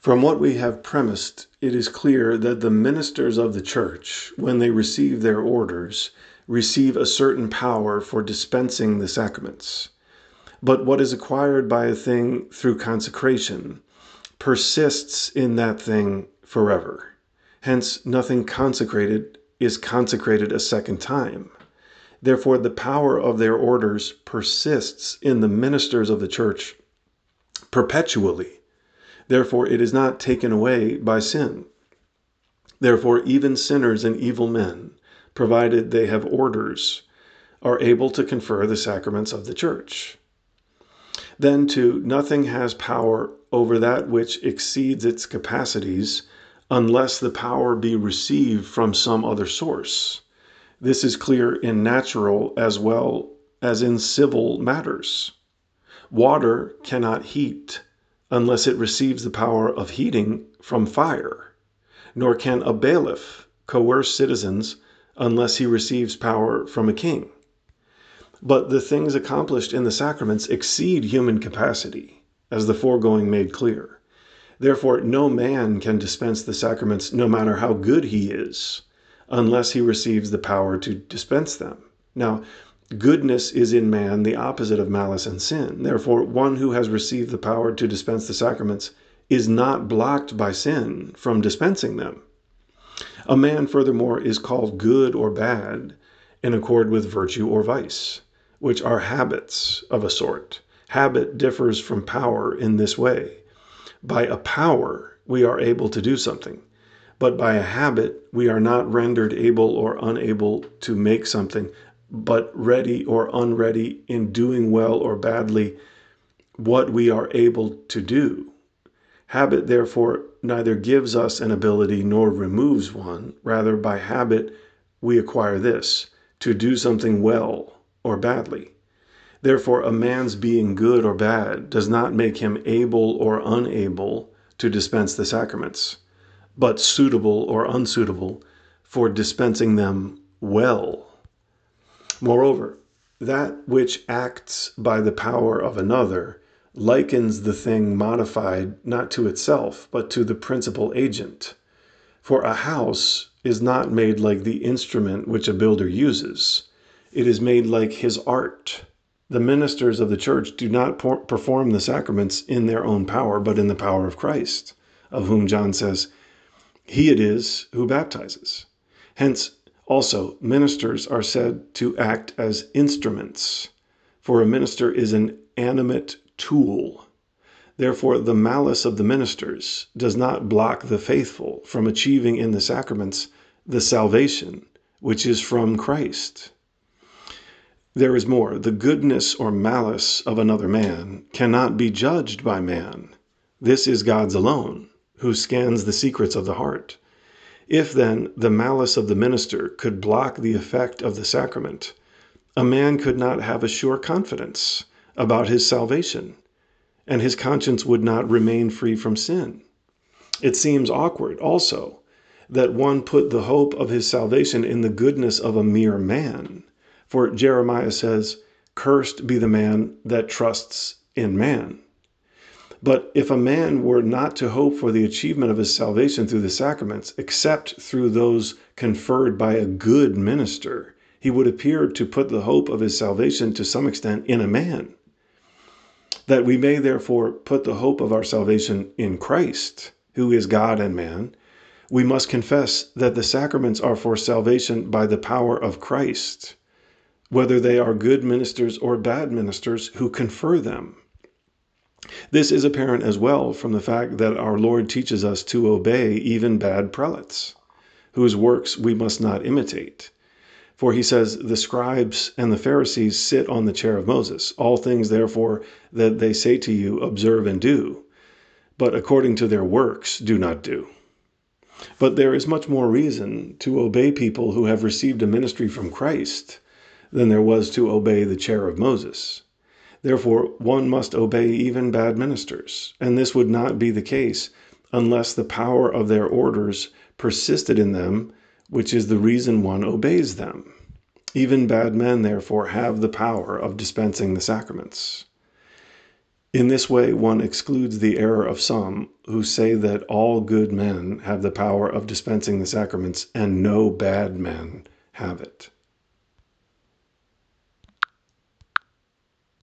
From what we have premised, it is clear that the ministers of the church, when they receive their orders, receive a certain power for dispensing the sacraments. But what is acquired by a thing through consecration persists in that thing forever. Hence, nothing consecrated is consecrated a second time. Therefore, the power of their orders persists in the ministers of the church perpetually. Therefore, it is not taken away by sin. Therefore, even sinners and evil men, provided they have orders, are able to confer the sacraments of the church. Then, too, nothing has power over that which exceeds its capacities unless the power be received from some other source. This is clear in natural as well as in civil matters. Water cannot heat unless it receives the power of heating from fire, nor can a bailiff coerce citizens unless he receives power from a king. But the things accomplished in the sacraments exceed human capacity, as the foregoing made clear. Therefore, no man can dispense the sacraments no matter how good he is unless he receives the power to dispense them. Now, goodness is in man the opposite of malice and sin. Therefore, one who has received the power to dispense the sacraments is not blocked by sin from dispensing them. A man, furthermore, is called good or bad in accord with virtue or vice, which are habits of a sort. Habit differs from power in this way. By a power, we are able to do something but by a habit, we are not rendered able or unable to make something, but ready or unready in doing well or badly what we are able to do. Habit, therefore, neither gives us an ability nor removes one. Rather, by habit, we acquire this to do something well or badly. Therefore, a man's being good or bad does not make him able or unable to dispense the sacraments but suitable or unsuitable for dispensing them well. Moreover, that which acts by the power of another likens the thing modified not to itself, but to the principal agent. For a house is not made like the instrument which a builder uses, it is made like his art. The ministers of the church do not perform the sacraments in their own power, but in the power of Christ, of whom John says, he it is who baptizes. Hence, also, ministers are said to act as instruments, for a minister is an animate tool. Therefore, the malice of the ministers does not block the faithful from achieving in the sacraments the salvation which is from Christ. There is more. The goodness or malice of another man cannot be judged by man. This is God's alone who scans the secrets of the heart. If, then, the malice of the minister could block the effect of the sacrament, a man could not have a sure confidence about his salvation, and his conscience would not remain free from sin. It seems awkward, also, that one put the hope of his salvation in the goodness of a mere man. For Jeremiah says, Cursed be the man that trusts in man. But if a man were not to hope for the achievement of his salvation through the sacraments, except through those conferred by a good minister, he would appear to put the hope of his salvation to some extent in a man. That we may therefore put the hope of our salvation in Christ, who is God and man, we must confess that the sacraments are for salvation by the power of Christ, whether they are good ministers or bad ministers who confer them. This is apparent as well from the fact that our Lord teaches us to obey even bad prelates, whose works we must not imitate. For he says, The scribes and the Pharisees sit on the chair of Moses. All things, therefore, that they say to you, observe and do, but according to their works, do not do. But there is much more reason to obey people who have received a ministry from Christ than there was to obey the chair of Moses. Therefore, one must obey even bad ministers, and this would not be the case unless the power of their orders persisted in them, which is the reason one obeys them. Even bad men, therefore, have the power of dispensing the sacraments. In this way one excludes the error of some who say that all good men have the power of dispensing the sacraments and no bad men have it.